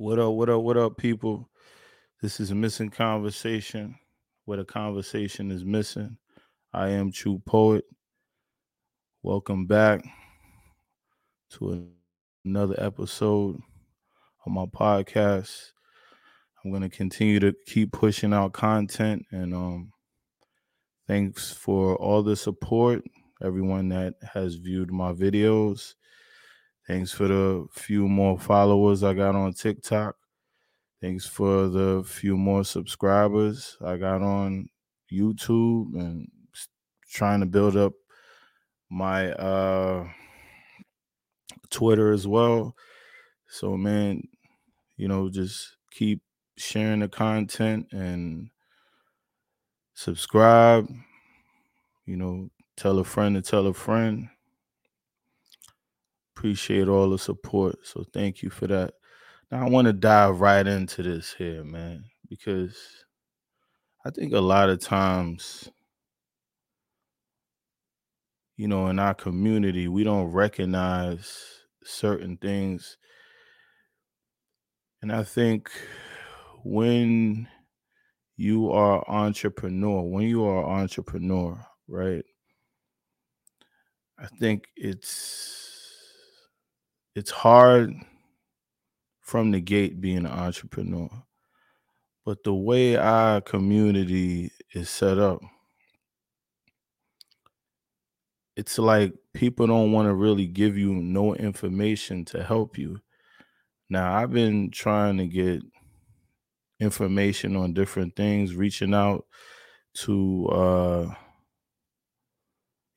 What up, what up, what up, people? This is a missing conversation where the conversation is missing. I am True Poet. Welcome back to another episode of my podcast. I'm going to continue to keep pushing out content and um thanks for all the support, everyone that has viewed my videos. Thanks for the few more followers I got on TikTok. Thanks for the few more subscribers I got on YouTube and trying to build up my uh Twitter as well. So man, you know, just keep sharing the content and subscribe. You know, tell a friend to tell a friend. Appreciate all the support. So thank you for that. Now I want to dive right into this here, man, because I think a lot of times, you know, in our community, we don't recognize certain things. And I think when you are entrepreneur, when you are entrepreneur, right? I think it's it's hard from the gate being an entrepreneur. But the way our community is set up, it's like people don't want to really give you no information to help you. Now, I've been trying to get information on different things, reaching out to uh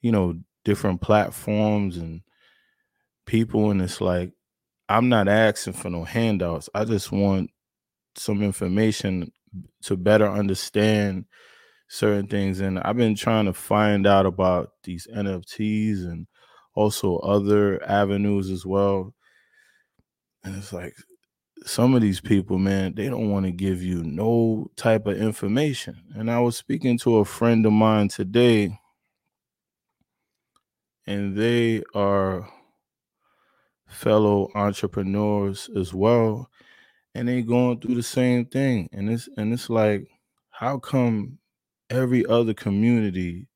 you know, different platforms and people and it's like I'm not asking for no handouts. I just want some information to better understand certain things and I've been trying to find out about these NFTs and also other avenues as well. And it's like some of these people, man, they don't want to give you no type of information. And I was speaking to a friend of mine today and they are fellow entrepreneurs as well and they going through the same thing. And it's and it's like how come every other community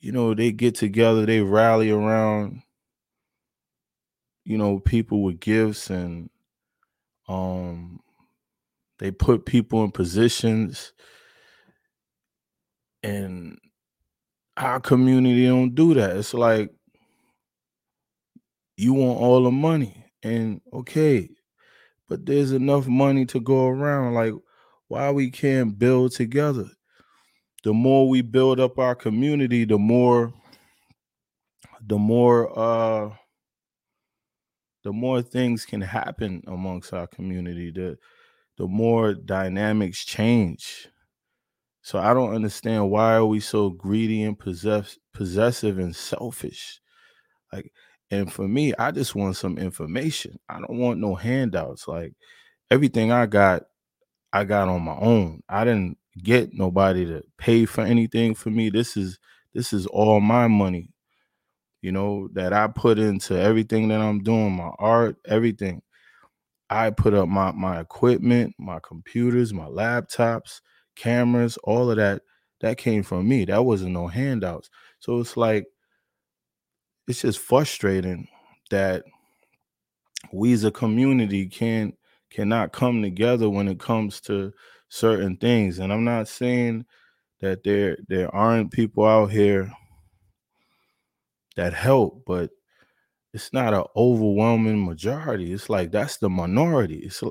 you know they get together they rally around you know people with gifts and um they put people in positions and our community don't do that. It's like you want all the money and okay but there's enough money to go around like why we can't build together? The more we build up our community the more the more uh the more things can happen amongst our community the the more dynamics change. So i don't understand why are we so greedy and possess possessive and selfish? Like and for me, I just want some information. I don't want no handouts. Like everything I got, I got on my own. I didn't get nobody to pay for anything for me. This is this is all my money. You know, that I put into everything that I'm doing, my art, everything. I put up my my equipment, my computers, my laptops, cameras, all of that that came from me. That wasn't no handouts. So it's like it's just frustrating that we as a community can cannot come together when it comes to certain things. And i'm not saying that there there aren't people out here that help but it's not an overwhelming majority. It's like that's the minority. It's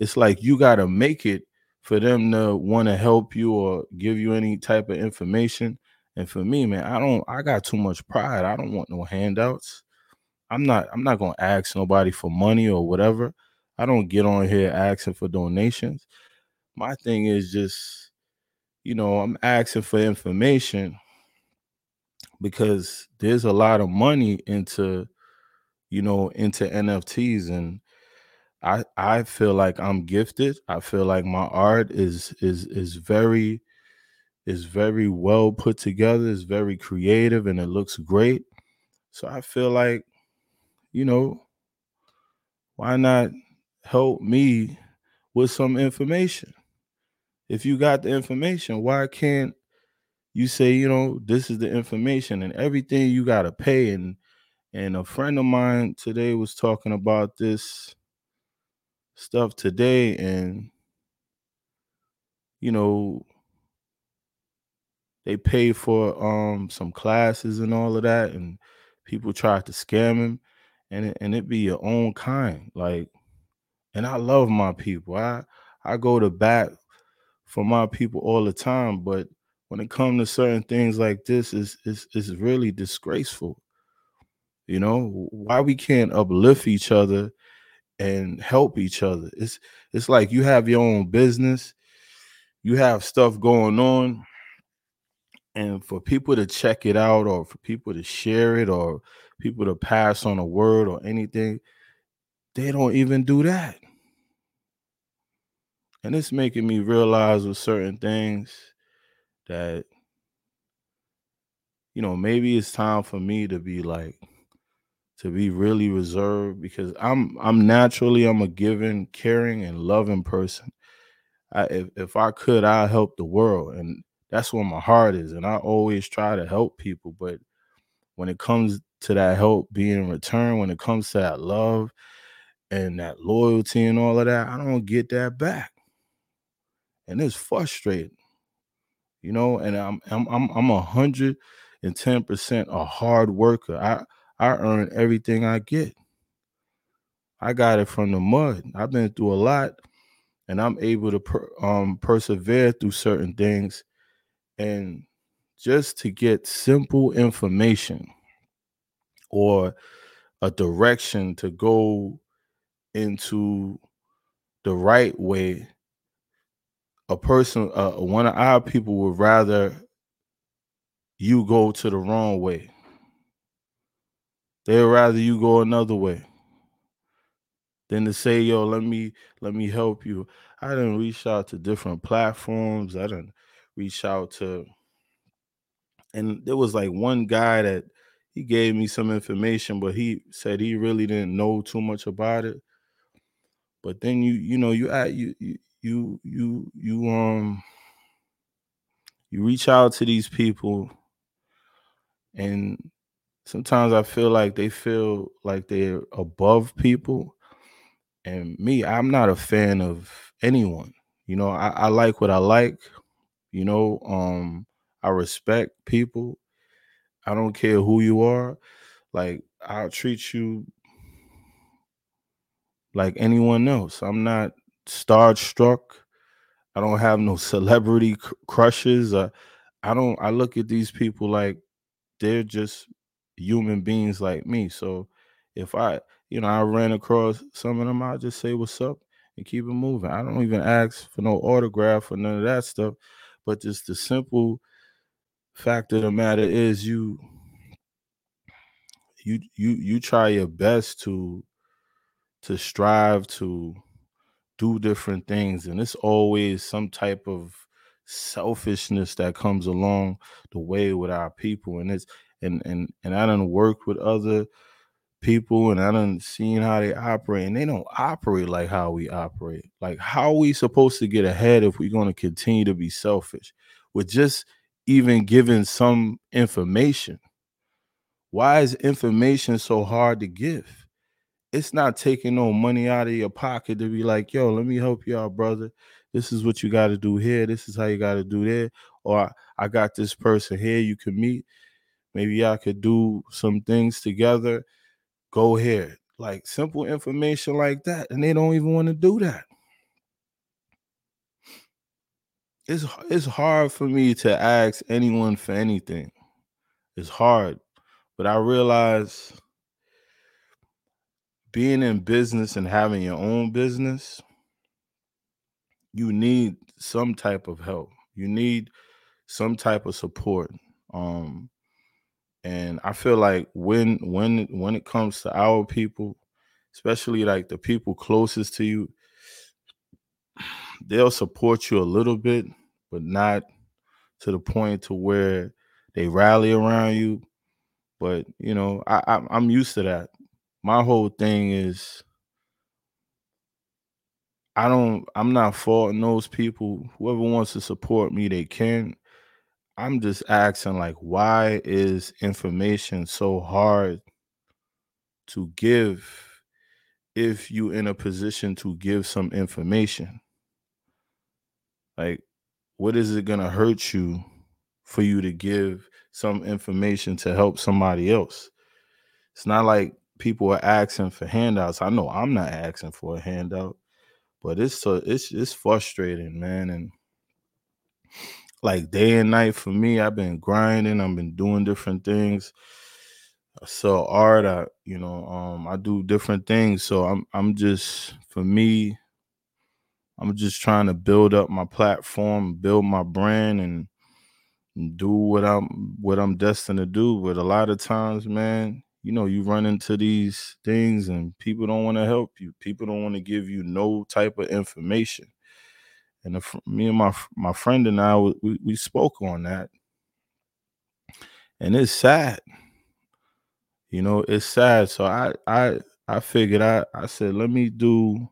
it's like you got to make it for them to want to help you or give you any type of information and for me, man, I don't I got too much pride. I don't want no handouts. I'm not I'm not gonna ask nobody for money or whatever. I don't get on here asking for donations. My thing is just, you know, I'm asking for information because there's a lot of money into, you know, into NFTs and I I feel like I'm gifted. I feel like my art is is is very is very well put together, it's very creative, and it looks great. So I feel like, you know, why not help me with some information. If you got the information, why can't you say, you know, this is the information and everything you got to pay and and a friend of mine today was talking about this stuff today and you know they pay for um some classes and all of that and people tried to scam him and it, and it be your own kind like and I love my people. I I go to bat for my people all the time, but when it comes to certain things like this, is is is really disgraceful. You know why we can't uplift each other and help each other. It's it's like you have your own business, you have stuff going on, and for people to check it out or for people to share it or people to pass on a word or anything, they don't even do that. And it's making me realize with certain things that, you know, maybe it's time for me to be like, to be really reserved because I'm I'm naturally I'm a giving, caring, and loving person. I, if if I could, I help the world, and that's where my heart is. And I always try to help people, but when it comes to that help being returned when it comes to that love and that loyalty and all of that, I don't get that back and it's frustrating. You know, and I'm I'm I'm a hundred and ten percent a hard worker. I I earn everything I get. I got it from the mud. I've been through a lot, and I'm able to per, um, persevere through certain things, and just to get simple information or a direction to go into the right way a person, uh, one of our people would rather you go to the wrong way. They'd rather you go another way than to say, yo, let me let me help you. I didn't reach out to different platforms. I didn't reach out to and there was like one guy that he gave me some information, but he said he really didn't know too much about it. But then you, you know, you you, you you you you um you reach out to these people and sometimes I feel like they feel like they're above people. And me, I'm not a fan of anyone. You know, I, I like what I like. You know, um, I respect people. I don't care who you are. Like I'll treat you like anyone else. I'm not starstruck. I don't have no celebrity cr- crushes. Uh, I don't. I look at these people like they're just human beings like me. So if I, you know, I ran across some of them, I just say what's up and keep it moving. I don't even ask for no autograph or none of that stuff. But just the simple fact of the matter is you you you you try your best to to strive to do different things and it's always some type of selfishness that comes along the way with our people and it's and and and I don't work with other people and I don't seen how they operate and they don't operate like how we operate. Like how we supposed to get ahead if we're going to continue to be selfish? With just even giving some information. Why is information so hard to give? it's not taking no money out of your pocket to be like, yo, let me help out, brother. This is what you got to do here. This is how you got to do there. Or I got this person here you can meet. Maybe I could do some things together. Go here. Like simple information like that. And they don't even want to do that. It's it's hard for me to ask anyone for anything. It's hard. But I realize being in business and having your own business, you need some type of help. You need some type of support. Um, and I feel like when when when it comes to our people, especially like the people closest to you, they'll support you a little bit, but not to the point to where they rally around you. But you know, I, I I'm used to that my whole thing is I don't I'm not faulting those people. Whoever wants to support me, they can. I'm just asking like why is information so hard to give if you in a position to give some information? Like what is it to hurt you for you to give some information to help somebody else? It's not like people are asking for handouts. I know I'm not asking for a handout, but it's so it's it's frustrating, man. And like day and night for me, I've been grinding. I've been doing different things. I sell art. I you know um I do different things. So I'm I'm just for me. I'm just trying to build up my platform, build my brand, and do what I'm what I'm destined to do. But a lot of times, man, you know, you run into these things and people don't want to help you. People don't want to give you no type of information. And me and my my friend and I we, we spoke on that, and it's sad. You know, it's sad. So I I I figured I I said let me do,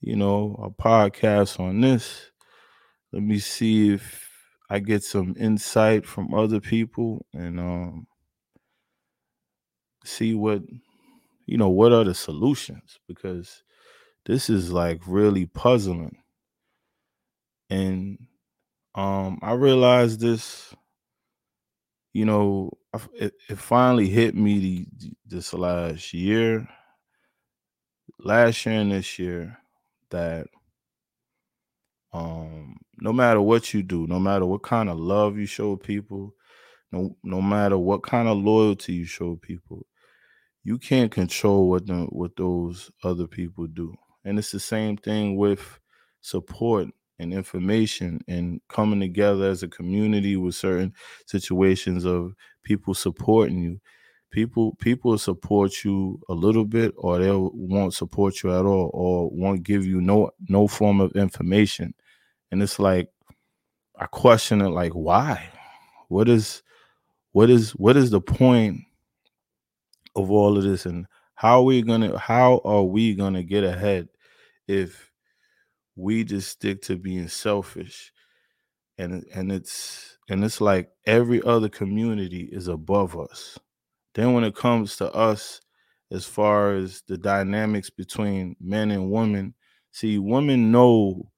you know, a podcast on this. Let me see if I get some insight from other people and um see what you know what are the solutions because this is like really puzzling and um i realized this you know it, it finally hit me the, this last year last year and this year that um no matter what you do no matter what kind of love you show people no no matter what kind of loyalty you show people you can't control what the, what those other people do. And it's the same thing with support and information and coming together as a community with certain situations of people supporting you. People people support you a little bit or they won't support you at all or won't give you no no form of information. And it's like i question it like why? What is what is what is the point of all of this? And how are we gonna how are we gonna get ahead if we just stick to being selfish and and it's and it's like every other community is above us. Then when it comes to us as far as the dynamics between men and women see women know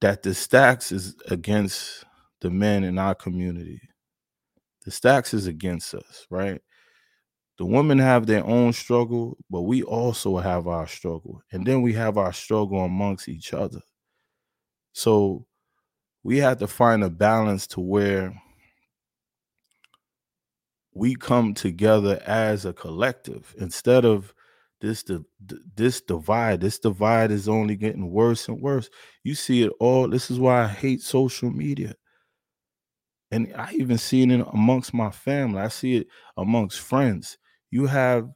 that the stacks is against the men in our community. The stacks is against us right the women have their own struggle, but we also have our struggle. And then we have our struggle amongst each other. So we have to find a balance to where we come together as a collective. Instead of this this divide this divide is only getting worse and worse. You see it all. This is why i hate social media. And i even see it amongst my family. I see it amongst friends you have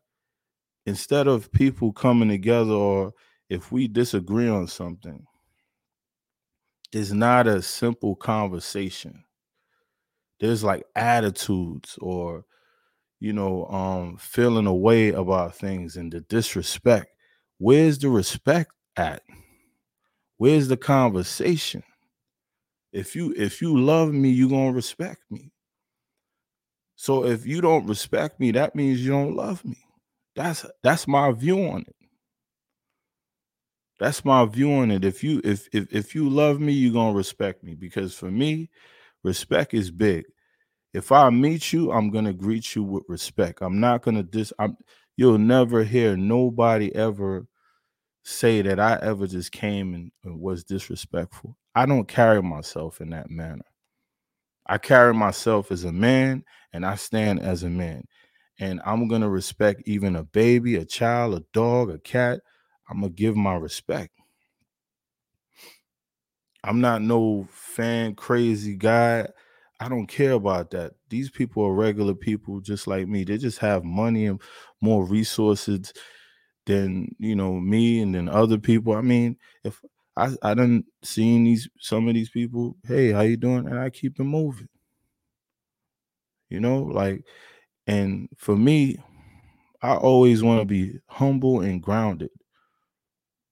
instead of people coming together or if we disagree on something it's not a simple conversation. There's like attitudes or you know um feeling a way about things and the disrespect. Where's the respect at? Where's the conversation? If you if you love me you're gonna respect me so if you don't respect me, that means you don't love me. That's that's my view on it. That's my view on it. If you if if if you love me, you're gonna respect me because for me, respect is big. If I meet you, I'm gonna greet you with respect. I'm not gonna dis. I'm. You'll never hear nobody ever say that I ever just came and, and was disrespectful. I don't carry myself in that manner. I carry myself as a man and I stand as a man. And I'm going to respect even a baby, a child, a dog, a cat. I'm going to give my respect. I'm not no fan crazy guy. I don't care about that. These people are regular people just like me. They just have money and more resources than, you know, me and then other people. I mean, if I I done seen these some of these people. Hey, how you doing? And I keep it moving. You know, like, and for me, I always want to be humble and grounded.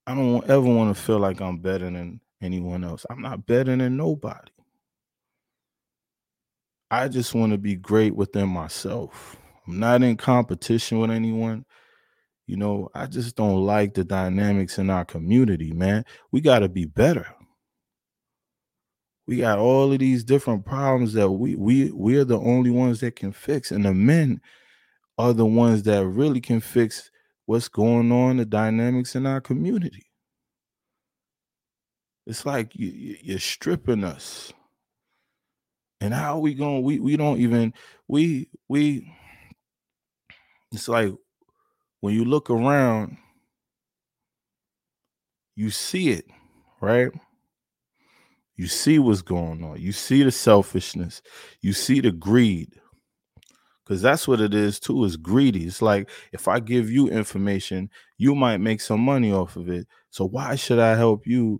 I don't ever want to feel like I'm better than anyone else. I'm not better than nobody. I just want to be great within myself. I'm not in competition with anyone. You know, I just don't like the dynamics in our community, man. We got to be better. We got all of these different problems that we we we're the only ones that can fix and the men are the ones that really can fix what's going on the dynamics in our community. It's like you, you're stripping us. And how are we going? We we don't even we we. It's like when you look around, you see it, right? You see what's going on. You see the selfishness. You see the greed. Because that's what it is too, is greedy. It's like if I give you information, you might make some money off of it. So why should I help you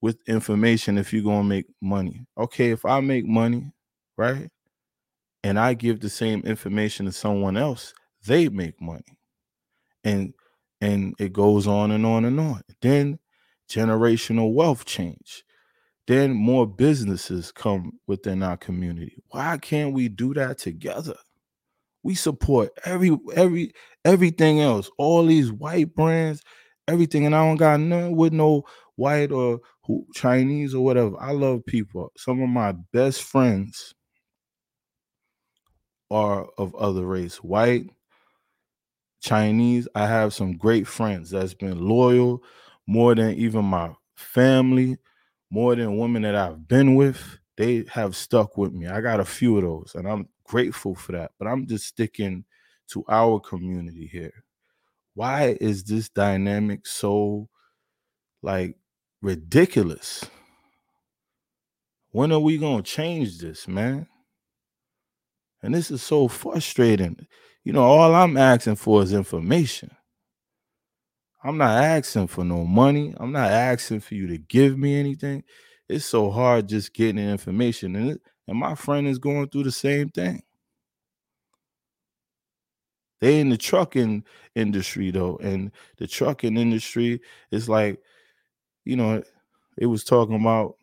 with information if you're gonna make money? Okay, if I make money, right? And I give the same information to someone else, they make money. And and it goes on and on and on. Then generational wealth change. Then more businesses come within our community. Why can't we do that together? We support every every everything else, all these white brands, everything, and I don't got none with no white or who, Chinese or whatever. I love people. Some of my best friends are of other race, white, Chinese. I have some great friends that's been loyal more than even my family, more than women that I've been with. They have stuck with me. I got a few of those, and I'm grateful for that. But I'm just sticking to our community here. Why is this dynamic so like ridiculous? When are we going to change this, man? And this is so frustrating. You know, all I'm asking for is information. I'm not asking for no money. I'm not asking for you to give me anything. It's so hard just getting information. And, it, and my friend is going through the same thing. They in the trucking industry though, and the trucking industry is like, you know, it was talking about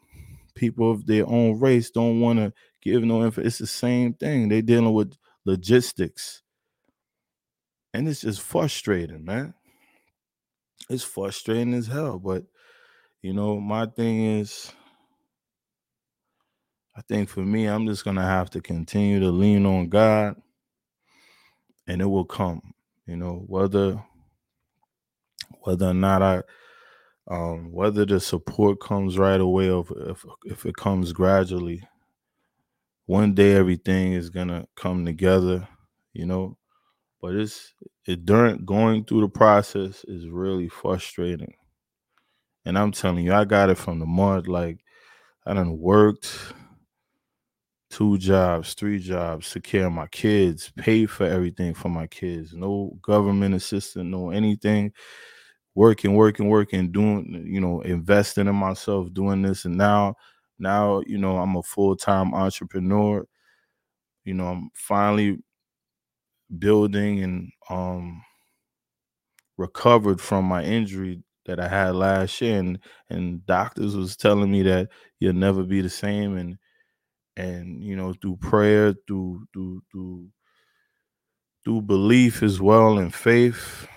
people of their own race don't want to give no info. It's the same thing. They dealing with logistics. And it's just frustrating, man. It's frustrating as hell. But you know, my thing is I think for me, I'm just gonna have to continue to lean on God and it will come, you know, whether whether or not I um whether the support comes right away or if if it comes gradually one day everything is gonna come together you know but it's it during going through the process is really frustrating. And i'm telling you i got it from the mud like i done worked two jobs three jobs to care my kids pay for everything for my kids no government assistance no anything. Working working working doing you know investing in myself doing this and now now you know i'm a full-time entrepreneur. You know i'm finally building and um recovered from my injury that i had last year and and doctors was telling me that you'll never be the same and and you know through prayer through through through through belief as well and faith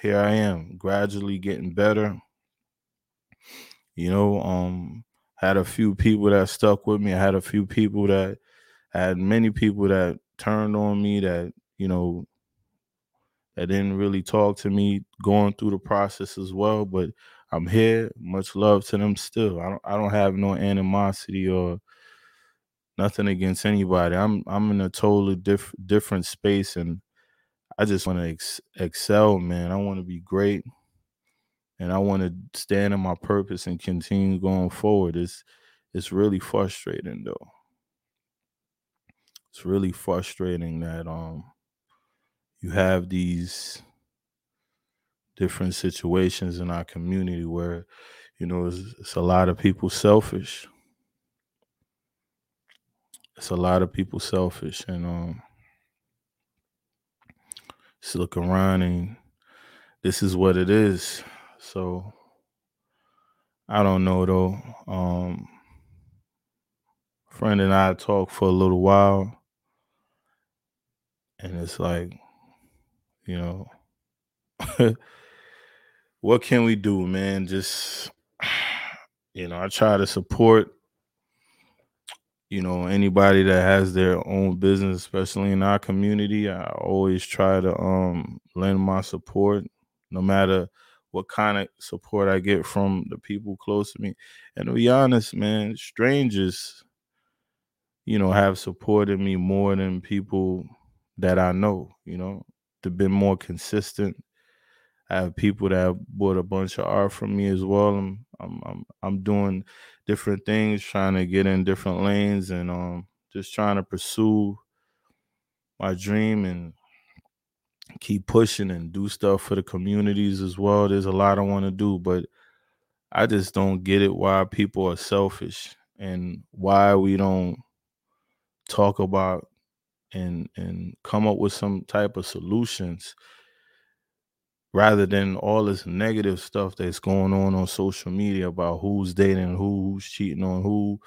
here i am gradually getting better you know um had a few people that stuck with me. I had a few people that I had many people that turned on me that, you know, that didn't really talk to me going through the process as well. But I'm here. Much love to them still. I don't I don't have no animosity or nothing against anybody. I'm I'm in a totally diff- different space and I just want to ex- excel, man. I want to be great and I want to stand in my purpose and continue going forward. It's it's really frustrating though. It's really frustrating that um you have these different situations in our community where you know it's, it's a lot of people selfish. It's a lot of people selfish and um just look around and this is what it is. So I don't know though. Um, friend and I talked for a little while, and it's like, you know, what can we do, man? Just, you know, I try to support, you know, anybody that has their own business, especially in our community. I always try to um lend my support, no matter what kind of support I get from the people close to me. And to be honest, man, strangers, you know, have supported me more than people that I know, you know, to been more consistent. I have people that bought a bunch of art from me as well. I'm I'm I'm, I'm doing different things, trying to get in different lanes and um just trying to pursue my dream and keep pushing and do stuff for the communities as well. There's a lot I want to do, but I just don't get it why people are selfish and why we don't talk about and and come up with some type of solutions rather than all this negative stuff that's going on on social media about who's dating who, who's cheating on who,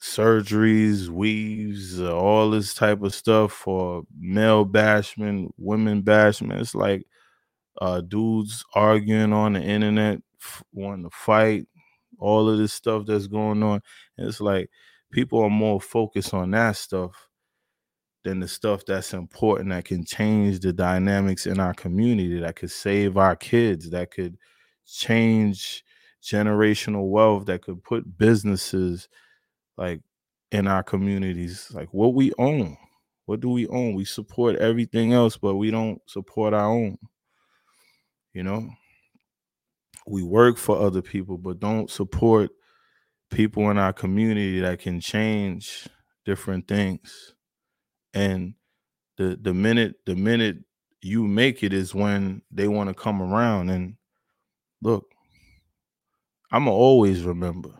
surgeries, weaves, uh, all this type of stuff for male bashment, women bashment. It's like uh, dudes arguing on the internet, f- wanting to fight, all of this stuff that's going on. And it's like people are more focused on that stuff than the stuff that's important that can change the dynamics in our community, that could save our kids, that could change generational wealth, that could put businesses like in our communities, like what we own. What do we own? We support everything else, but we don't support our own. You know, we work for other people, but don't support people in our community that can change different things. And the the minute the minute you make it is when they want to come around and look i'm gonna always remember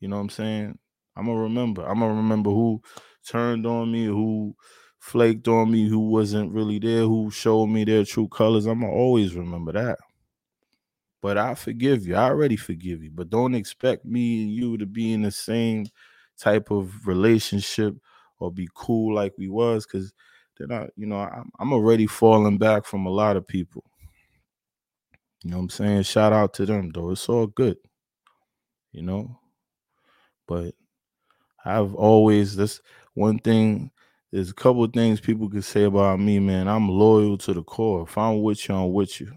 you know what i'm saying? I'm gonna remember i'm gonna remember who turned on me who flaked on me who wasn't really there who showed me their true colors i'm gonna always remember that. But i forgive you i already forgive you but don't expect me and you to be in the same type of relationship or be cool like we was because then I, you know, I'm, I'm already falling back from a lot of people. You know what I'm saying? Shout out to them though. It's all good. You know? But I've always this one thing, there's a couple of things people could say about me, man. I'm loyal to the core. If I'm with you, I'm with you.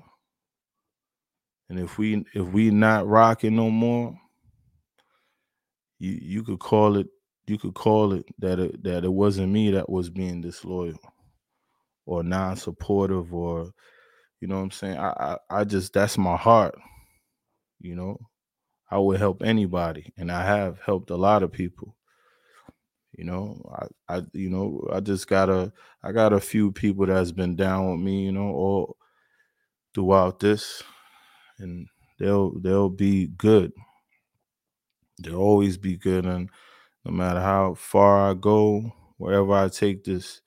And if we if we not rocking no more, you you could call it you could call it that it, that it wasn't me that was being disloyal or non-supportive or you know what I'm saying? I, I I just that's my heart. You know, I would help anybody, and I have helped a lot of people. You know, I I you know I just got a I got a few people that's been down with me. You know, all throughout this, and they'll they'll be good. They'll always be good, and no matter how far I go, wherever I take this,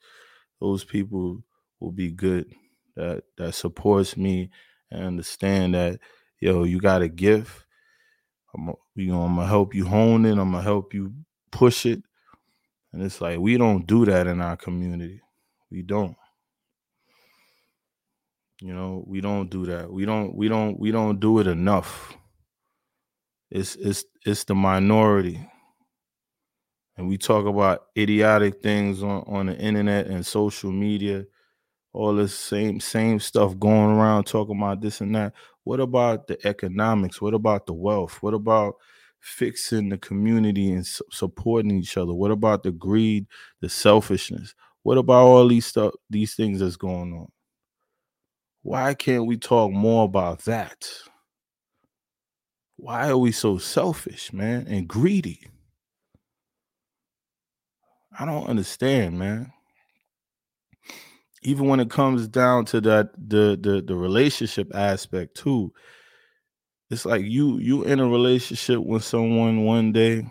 those people will be good. That that supports me and understand that yo, you got a gift. I'm you know I'm gonna help you hone it. I'm gonna help you push it. And it's like we don't do that in our community. We don't. You know, we don't do that. We don't we don't we don't do it enough. It's it's it's the minority. And we talk about idiotic things on, on the internet and social media, all this same same stuff going around talking about this and that. What about the economics? What about the wealth? What about fixing the community and su- supporting each other? What about the greed, the selfishness? What about all these stuff, these things that's going on? Why can't we talk more about that? Why are we so selfish, man, and greedy? I don't understand, man. Even when it comes down to that the the the relationship aspect too. It's like you you in a relationship with someone one day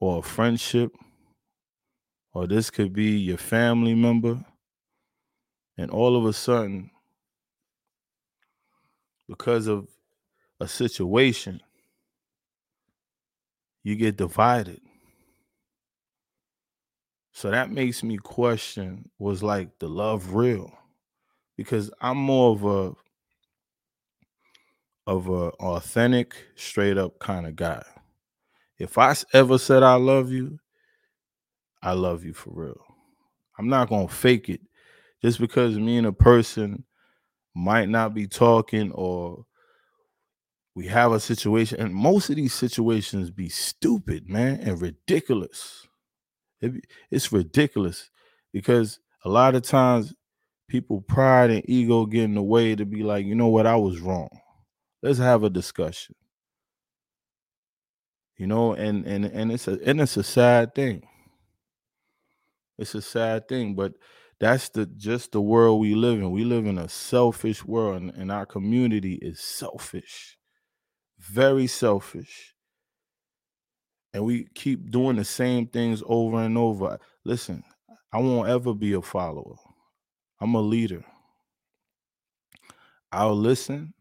or a friendship or this could be your family member and all of a sudden because of a situation, you get divided. So that makes me question was like the love real? Because I'm more of a of a authentic, straight up kind of guy. If I ever said I love you, I love you for real. I'm not gonna fake it just because me and a person might not be talking or we have a situation and most of these situations be stupid man and ridiculous it it's ridiculous because a lot of times people pride and ego get in the way to be like you know what? I was wrong. Let's have a discussion. You know and and and it's a and it's a sad thing. It's a sad thing but that's the just the world we live in. We live in a selfish world and, and our community is selfish. Very selfish and we keep doing the same things over and over. Listen i won't ever be a follower. I'm a leader. I'll listen.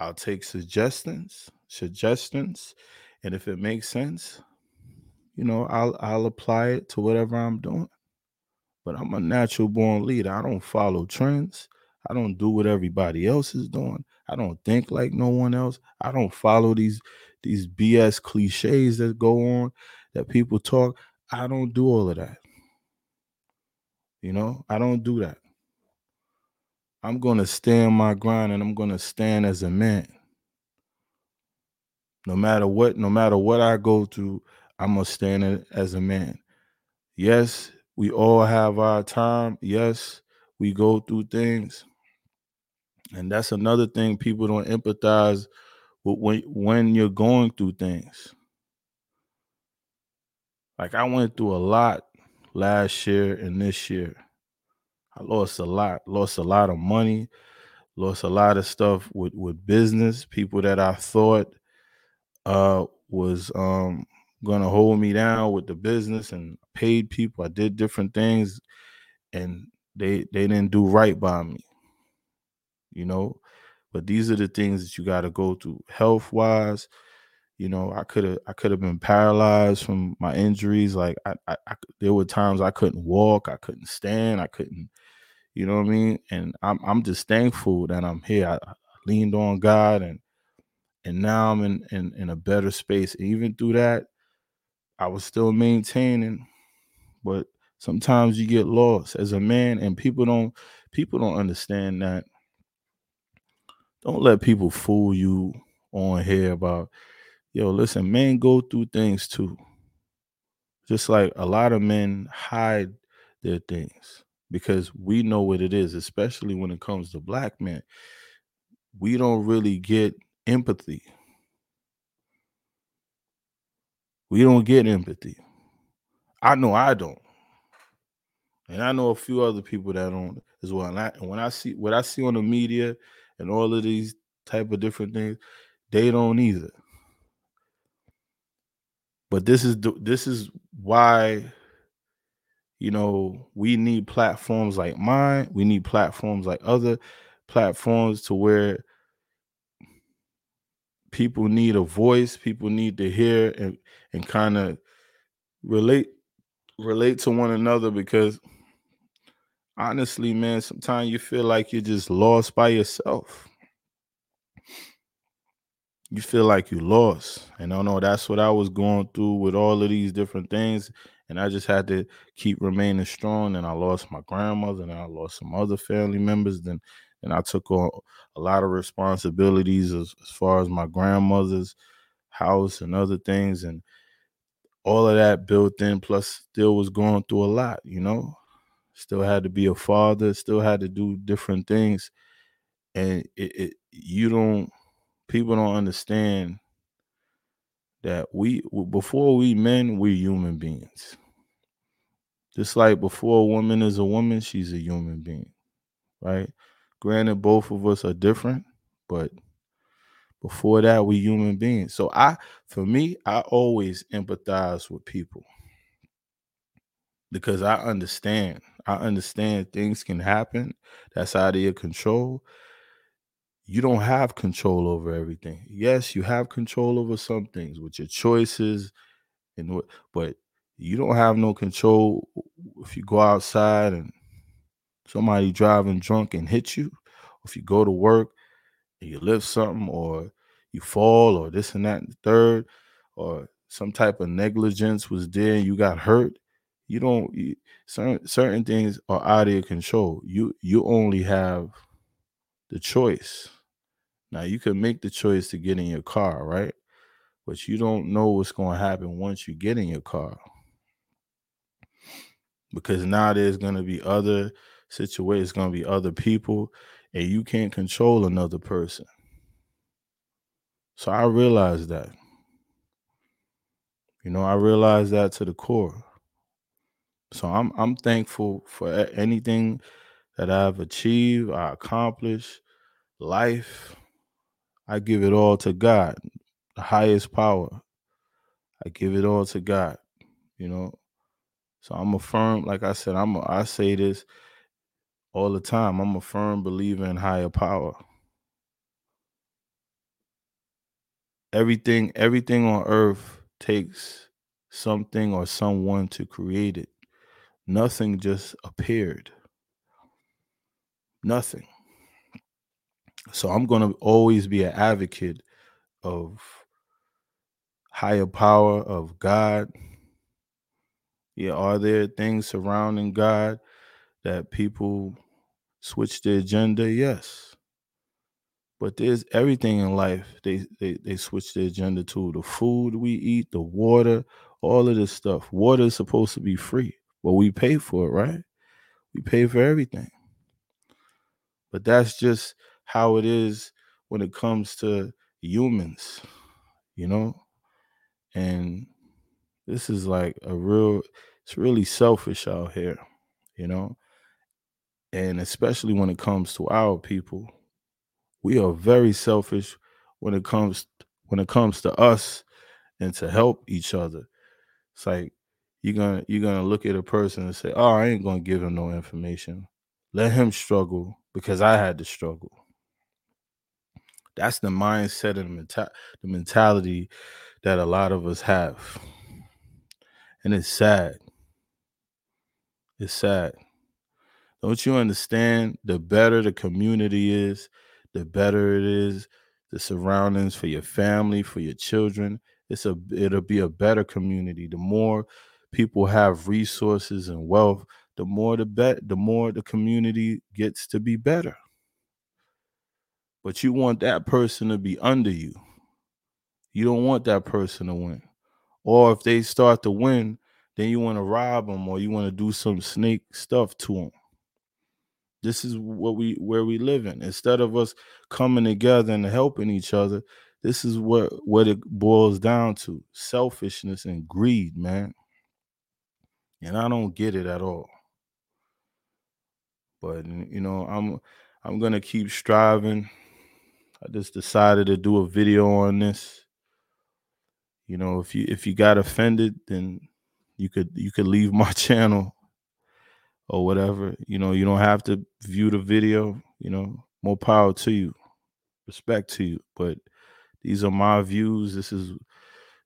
I'll take suggestions suggestions and if it makes sense you know i'll i'll apply it to whatever i'm doing. But i'm a natural born leader. I don't follow trends. I don't do what everybody else is doing. I don't think like no one else. I don't follow these these bs cliches that go on that people talk i don't do all of that. You know? I don't do that. I'm going to stand my grind and i'm going to stand as a man. No matter what no matter what i go through i'm going to stand as a man. Yes we all have our time. Yes we go through things. And that's another thing people don't empathize when when you're going through things. Like i went through a lot last year and this year. I lost a lot lost a lot of money lost a lot of stuff with with business. People that i thought uh was um gonna hold me down with the business and paid people. I did different things and they they didn't do right by me. You know but these are the things that you got to go through health wise you know i could have i could have been paralyzed from my injuries like I, I, I there were times i couldn't walk i couldn't stand i couldn't you know what i mean? And i'm i'm just thankful that i'm here. I, I leaned on god and and now i'm in, in in a better space. Even through that i was still maintaining but sometimes you get lost as a man and people don't people don't understand that don't let people fool you on here about yo listen men go through things too. Just like a lot of men hide their things because we know what it is especially when it comes to black men. We don't really get empathy. We don't get empathy. I know i don't. And i know a few other people that don't as well. And, I, and when i see what i see on the media and all of these type of different things they don't either. But this is the, this is why you know we need platforms like mine we need platforms like other platforms to where people need a voice people need to hear and and kind of relate relate to one another because honestly man sometimes you feel like you're just lost by yourself. You feel like you lost and i know that's what i was going through with all of these different things and i just had to keep remaining strong and i lost my grandmother and i lost some other family members then and i took on a lot of responsibilities as, as far as my grandmother's house and other things and all of that built in plus still was going through a lot you know still had to be a father still had to do different things and it, it you don't people don't understand that we before we men we're human beings. Just like before a woman is a woman she's a human being right? Granted both of us are different but before that we human beings. So i for me i always empathize with people because i understand i understand things can happen that's out of your control you don't have control over everything. Yes, you have control over some things with your choices and what but you don't have no control if you go outside and somebody driving drunk and hit you, if you go to work and you lift something or you fall or this and that and third or some type of negligence was there and you got hurt you don't certain certain things are out of your control. You you only have the choice. Now you can make the choice to get in your car right? But you don't know what's going to happen once you get in your car. Because now there's going to be other situations going to be other people and you can't control another person. So I realized that. You know, I realized that to the core. So I'm I'm thankful for anything that I've achieved, I accomplished, life. I give it all to God, the highest power. I give it all to God, you know. So I'm a firm, like I said, I'm a, I say this all the time. I'm a firm believer in higher power. everything everything on earth takes something or someone to create it nothing just appeared. Nothing. So i'm going to always be an advocate of higher power of god. Yeah are there things surrounding god that people switch their agenda? Yes. But there's everything in life they, they they switch the agenda to the food we eat, the water, all of this stuff. Water is supposed to be free, but we pay for it, right? We pay for everything. But that's just how it is when it comes to humans, you know? And this is like a real it's really selfish out here, you know? And especially when it comes to our people, we are very selfish when it comes when it comes to us and to help each other. It's like you're gonna you're gonna look at a person and say, "Oh, I ain't gonna give him no information. Let him struggle because I had to struggle." That's the mindset and the, menta- the mentality that a lot of us have, and it's sad. It's sad. Don't you understand? The better the community is, the better it is, the surroundings for your family, for your children. It's a it'll be a better community. The more people have resources and wealth, the more the bet the more the community gets to be better. But you want that person to be under you. You don't want that person to win. Or if they start to win, then you want to rob them or you want to do some snake stuff to them. This is what we where we live in. Instead of us coming together and helping each other, this is what what it boils down to: selfishness and greed, man. And I don't get it at all. But you know, I'm I'm gonna keep striving. I just decided to do a video on this. You know, if you if you got offended, then you could you could leave my channel or whatever. You know, you don't have to view the video, you know, more power to you. Respect to you. But these are my views. This is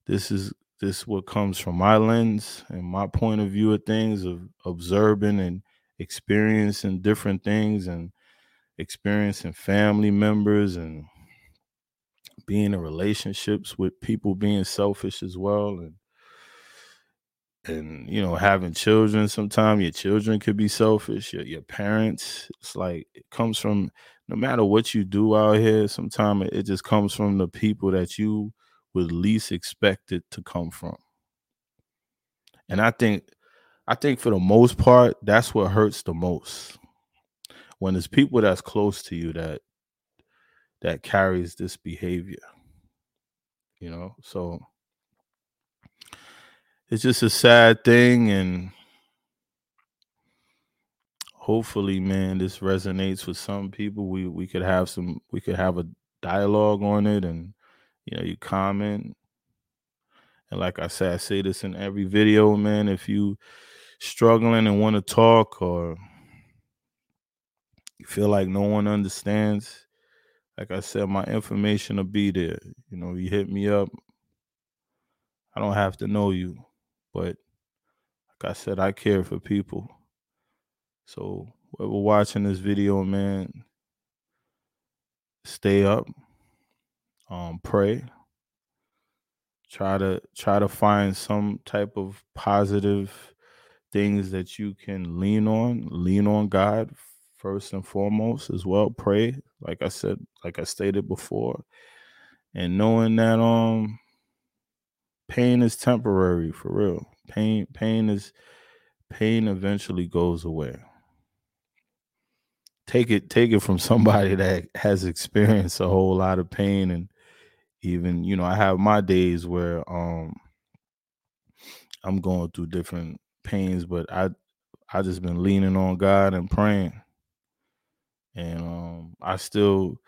this is this what comes from my lens and my point of view of things of observing and experiencing different things and experiencing family members and being in relationships with people being selfish as well and and you know having children sometimes your children could be selfish your, your parents it's like it comes from no matter what you do out here sometimes it, it just comes from the people that you would least expect it to come from. And i think i think for the most part that's what hurts the most. When it's people that's close to you that that carries this behavior you know? So it's just a sad thing and hopefully man this resonates with some people. We we could have some we could have a dialogue on it and you know you comment and like i said i say this in every video man if you struggling and want to talk or you feel like no one understands like I said, my information will be there. You know, you hit me up. I don't have to know you, but like I said, I care for people. So whoever watching this video, man, stay up. Um, pray. Try to try to find some type of positive things that you can lean on. Lean on God first and foremost as well. Pray, like I said, like I stated before, and knowing that um pain is temporary for real. Pain pain is pain eventually goes away. Take it take it from somebody that has experienced a whole lot of pain and even, you know, I have my days where um I'm going through different pains, but I I just been leaning on God and praying. And um I still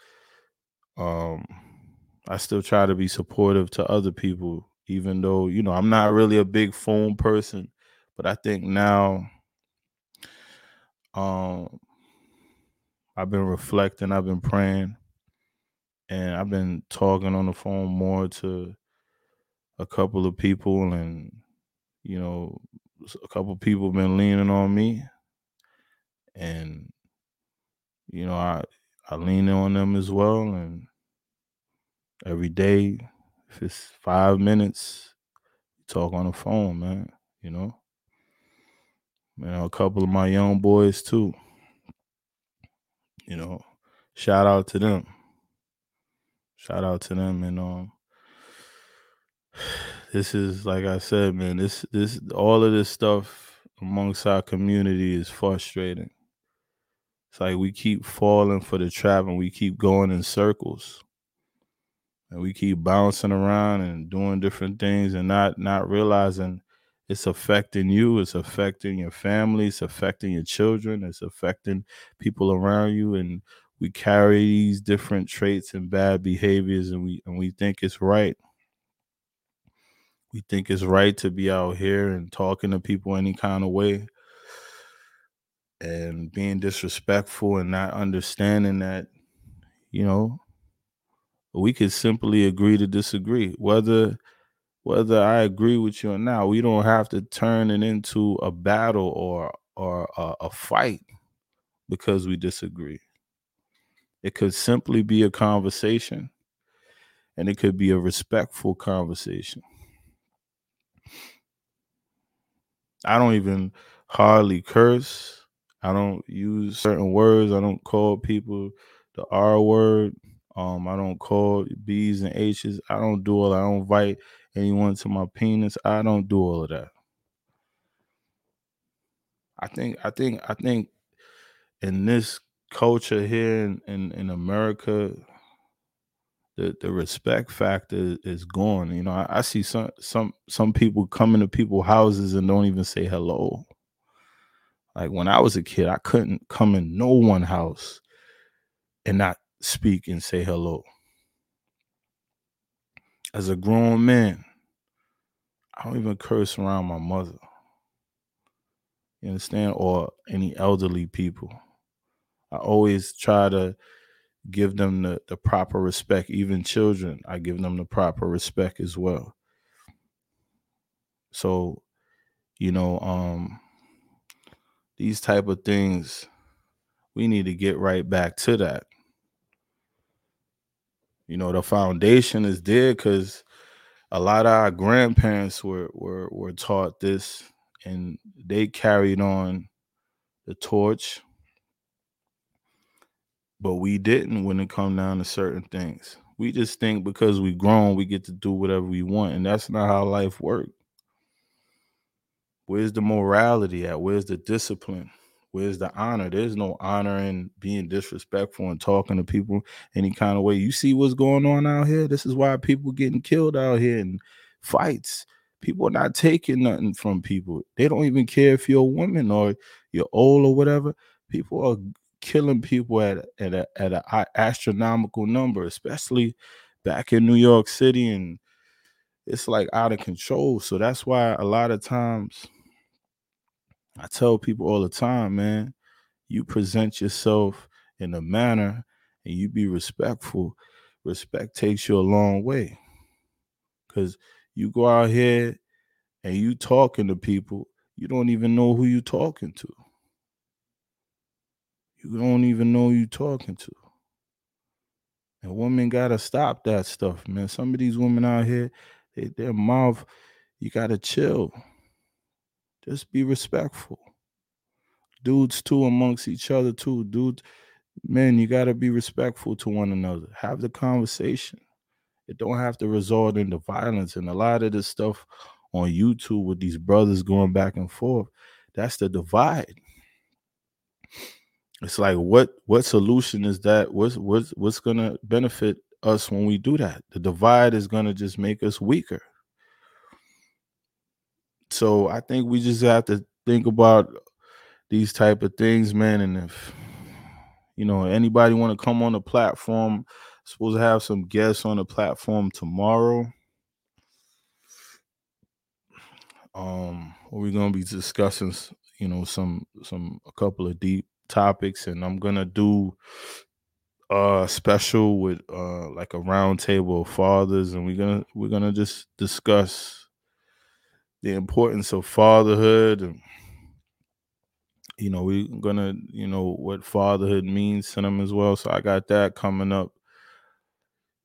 um I still try to be supportive to other people even though you know I'm not really a big phone person, but I think now um I've been reflecting, I've been praying, and I've been talking on the phone more to a couple of people and you know a couple of people been leaning on me and you know I I lean on them as well and every day if it's five minutes, talk on the phone, man. You know, you know, a couple of my young boys too. You know, shout out to them. Shout out to them, and um, this is like I said, man. This this all of this stuff amongst our community is frustrating. It's like we keep falling for the trap and we keep going in circles and we keep bouncing around and doing different things and not not realizing it's affecting you it's affecting your family it's affecting your children it's affecting people around you and we carry these different traits and bad behaviors and we and we think it's right we think it's right to be out here and talking to people any kind of way and being disrespectful and not understanding that you know we could simply agree to disagree. Whether whether I agree with you or not, we don't have to turn it into a battle or or a, a fight because we disagree. It could simply be a conversation, and it could be a respectful conversation. I don't even hardly curse. I don't use certain words. I don't call people the R word. Um, I don't call B's and H's. I don't do all. I don't invite anyone to my penis. I don't do all of that. I think I think I think in this culture here in, in, in America, the, the respect factor is gone. You know, I, I see some some some people coming to people's houses and don't even say hello. Like when I was a kid, I couldn't come in no one house and not speak and say hello. As a grown man, I don't even curse around my mother. You understand? Or any elderly people. I always try to give them the, the proper respect. Even children, I give them the proper respect as well. So, you know, um, these type of things, we need to get right back to that you know the foundation is there because a lot of our grandparents were were were taught this and they carried on the torch but we didn't when it come down to certain things we just think because we grown we get to do whatever we want and that's not how life works where's the morality at where's the discipline Where's the honor? There's no honor in being disrespectful and talking to people any kind of way. You see what's going on out here? This is why people getting killed out here in fights. People are not taking nothing from people. They don't even care if you're a woman or you're old or whatever. People are killing people at at a, at an astronomical number, especially back in New York City, and it's like out of control. So that's why a lot of times I tell people all the time, man, you present yourself in a manner and you be respectful, respect takes you a long way. Cause you go out here and you talking to people, you don't even know who you talking to. You don't even know you talking to. And women gotta stop that stuff, man. Some of these women out here, they, their mouth, you gotta chill. Just be respectful. Dudes too amongst each other too. Dudes, men, you gotta be respectful to one another. Have the conversation. It don't have to resort into violence. And a lot of this stuff on YouTube with these brothers going back and forth, that's the divide it's like what what solution is that? What's what's what's gonna benefit us when we do that? The divide is gonna just make us weaker. So i think we just have to think about these type of things man and if you know anybody want to come on the platform supposed to have some guests on the platform tomorrow. Um we're gonna be discussing you know some some a couple of deep topics, and I'm gonna do a special with uh like a roundtable of fathers, and we're gonna we're gonna just discuss the importance of fatherhood and you know we're gonna you know what fatherhood means to them as well so i got that coming up.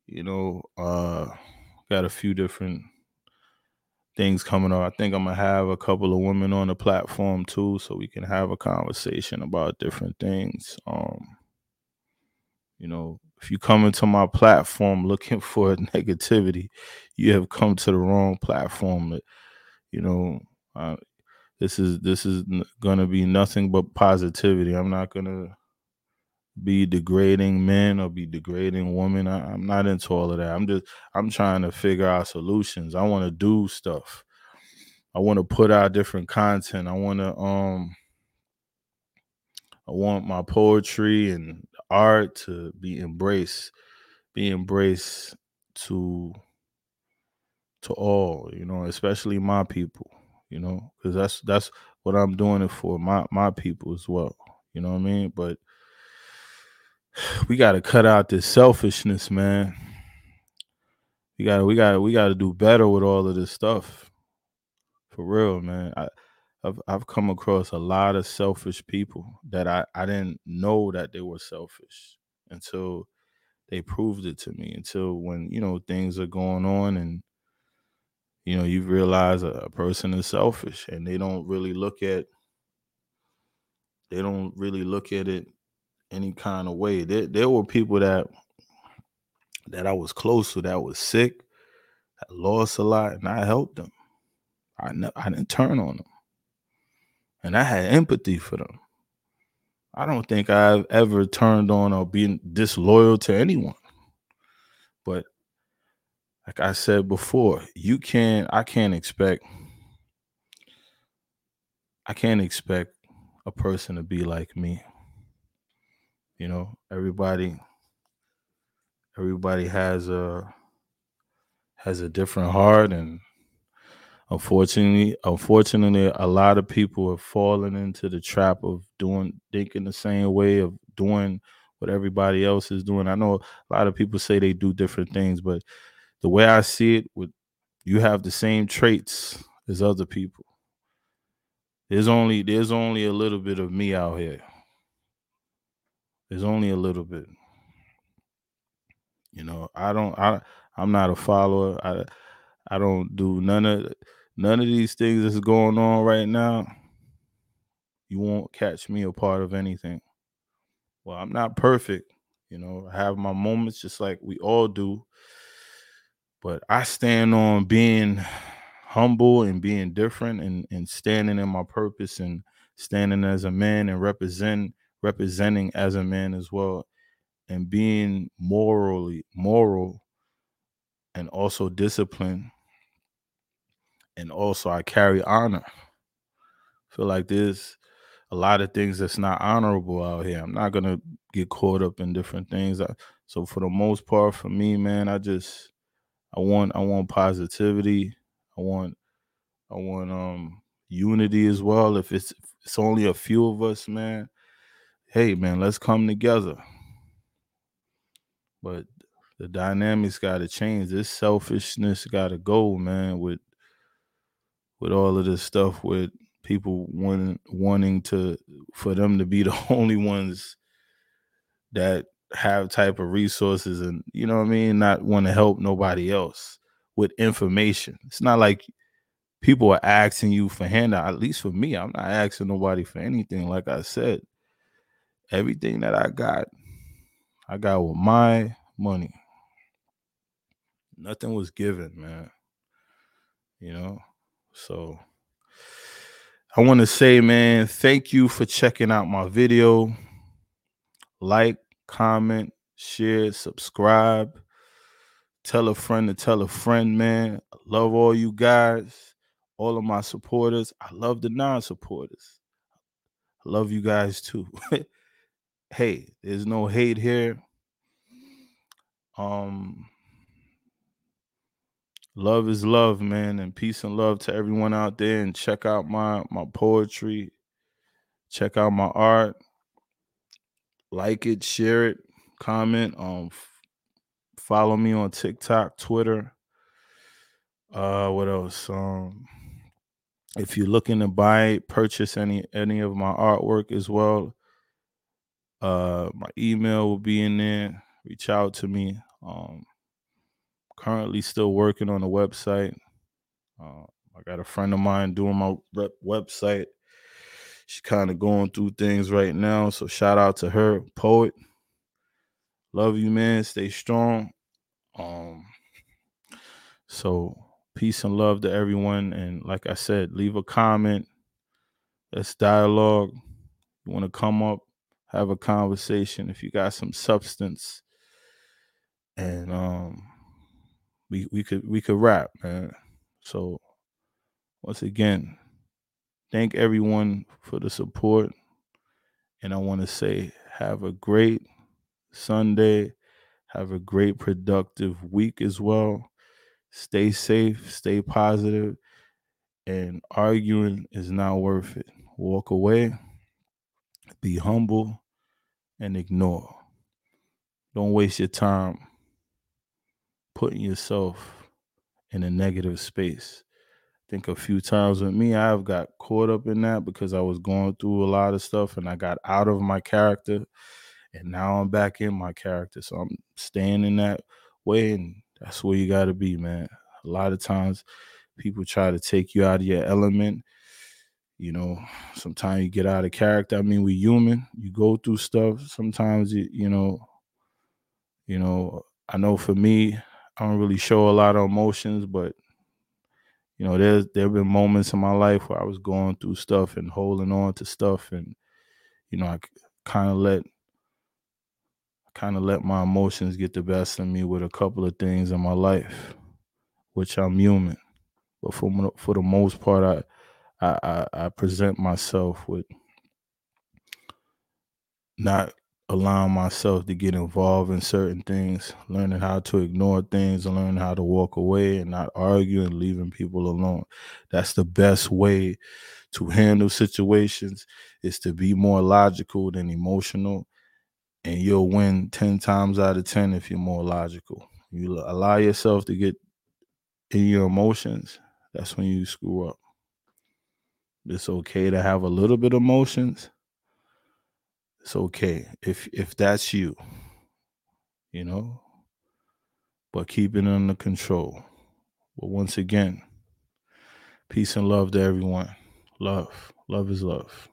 You know uh got a few different things coming up. I think I'm gonna have a couple of women on the platform too, so we can have a conversation about different things. Um, you know, if you come into my platform looking for negativity, you have come to the wrong platform. You know, uh, this is this is gonna be nothing but positivity. I'm not gonna be degrading men or be degrading women. I, am not into all of that. I'm just I'm trying to figure out solutions. I want to do stuff. I want to put out different content. I want to um I want my poetry and art to be embraced, be embraced to to all, you know, especially my people, you know, because that's that's what I'm doing it for, my my people as well. You know what I mean? But we got to cut out this selfishness, man. We got to we got to we got to do better with all of this stuff. For real, man. I I've I've come across a lot of selfish people that I I didn't know that they were selfish until they proved it to me until when you know things are going on and you know you realize a, a person is selfish and they don't really look at they don't really look at it any kind of way. There, there were people that that I was close to that was sick, that lost a lot, and I helped them. I ne- I didn't turn on them, and I had empathy for them. I don't think I've ever turned on or been disloyal to anyone. But like I said before, you can't. I can't expect. I can't expect a person to be like me. You know, everybody everybody has a has a different heart and unfortunately unfortunately a lot of people have fallen into the trap of doing thinking the same way of doing what everybody else is doing. I know a lot of people say they do different things, but the way I see it with you have the same traits as other people. There's only there's only a little bit of me out here. There's only a little bit. You know, I don't I I'm not a follower. I I don't do none of none of these things that's going on right now. You won't catch me a part of anything. Well, I'm not perfect. You know, I have my moments just like we all do. But I stand on being humble and being different and, and standing in my purpose and standing as a man and represent representing as a man as well and being morally moral and also disciplined and also I carry honor. I feel like there's a lot of things that's not honorable out here. I'm not gonna get caught up in different things. so for the most part, for me, man, I just I want I want positivity. I want I want um unity as well. If it's if it's only a few of us, man, hey man, let's come together. But the dynamics got to change. This selfishness got to go, man. With with all of this stuff, with people wanting wanting to for them to be the only ones that have type of resources and you know what I mean, not want to help nobody else with information. It's not like people are asking you for handout. At least for me, I'm not asking nobody for anything. Like I said, everything that I got, I got with my money. Nothing was given, man. You know, so I want to say, man, thank you for checking out my video. Like, comment, share, subscribe. Tell a friend to tell a friend, man. I love all you guys, all of my supporters. I love the non supporters. I love you guys too. hey, there's no hate here. Um, love is love, man, and peace and love to everyone out there. And check out my my poetry. Check out my art. Like it, share it, comment. Um, follow me on TikTok, Twitter. Uh, what else? Um, if you're looking to buy, purchase any any of my artwork as well. Uh, my email will be in there. Reach out to me. Um, currently still working on the website. Uh, I got a friend of mine doing my website. She's kind of going through things right now. So shout out to her, poet. Love you, man. Stay strong. Um, so peace and love to everyone. And like I said, leave a comment. Let's dialogue. You want to come up, have a conversation. If you got some substance, and um, we we could we could rap, man. So once again, thank everyone for the support. And I want to say have a great Sunday. Have a great productive week as well. Stay safe, stay positive, and arguing is not worth it. Walk away, be humble, and ignore. Don't waste your time putting yourself in a negative space. Think a few times with me, I've got caught up in that because I was going through a lot of stuff and I got out of my character and now I'm back in my character. So I'm staying in that way and that's where you got to be, man. A lot of times people try to take you out of your element. You know, sometimes you get out of character. I mean, we human. You go through stuff. Sometimes you, you know, you know, I know for me, I don't really show a lot of emotions, but you know, there's there have been moments in my life where I was going through stuff and holding on to stuff, and you know, I kind of let kind of let my emotions get the best of me with a couple of things in my life, which I'm human. But for for the most part, I I I, I present myself with not allowing myself to get involved in certain things, learning how to ignore things and learning how to walk away and not argue and leaving people alone. That's the best way to handle situations is to be more logical than emotional and you'll win 10 times out of 10 if you're more logical. You allow yourself to get in your emotions, that's when you screw up. It's okay to have a little bit of emotions, it's okay if if that's you you know? But keep it under control. But once again peace and love to everyone. Love. Love is love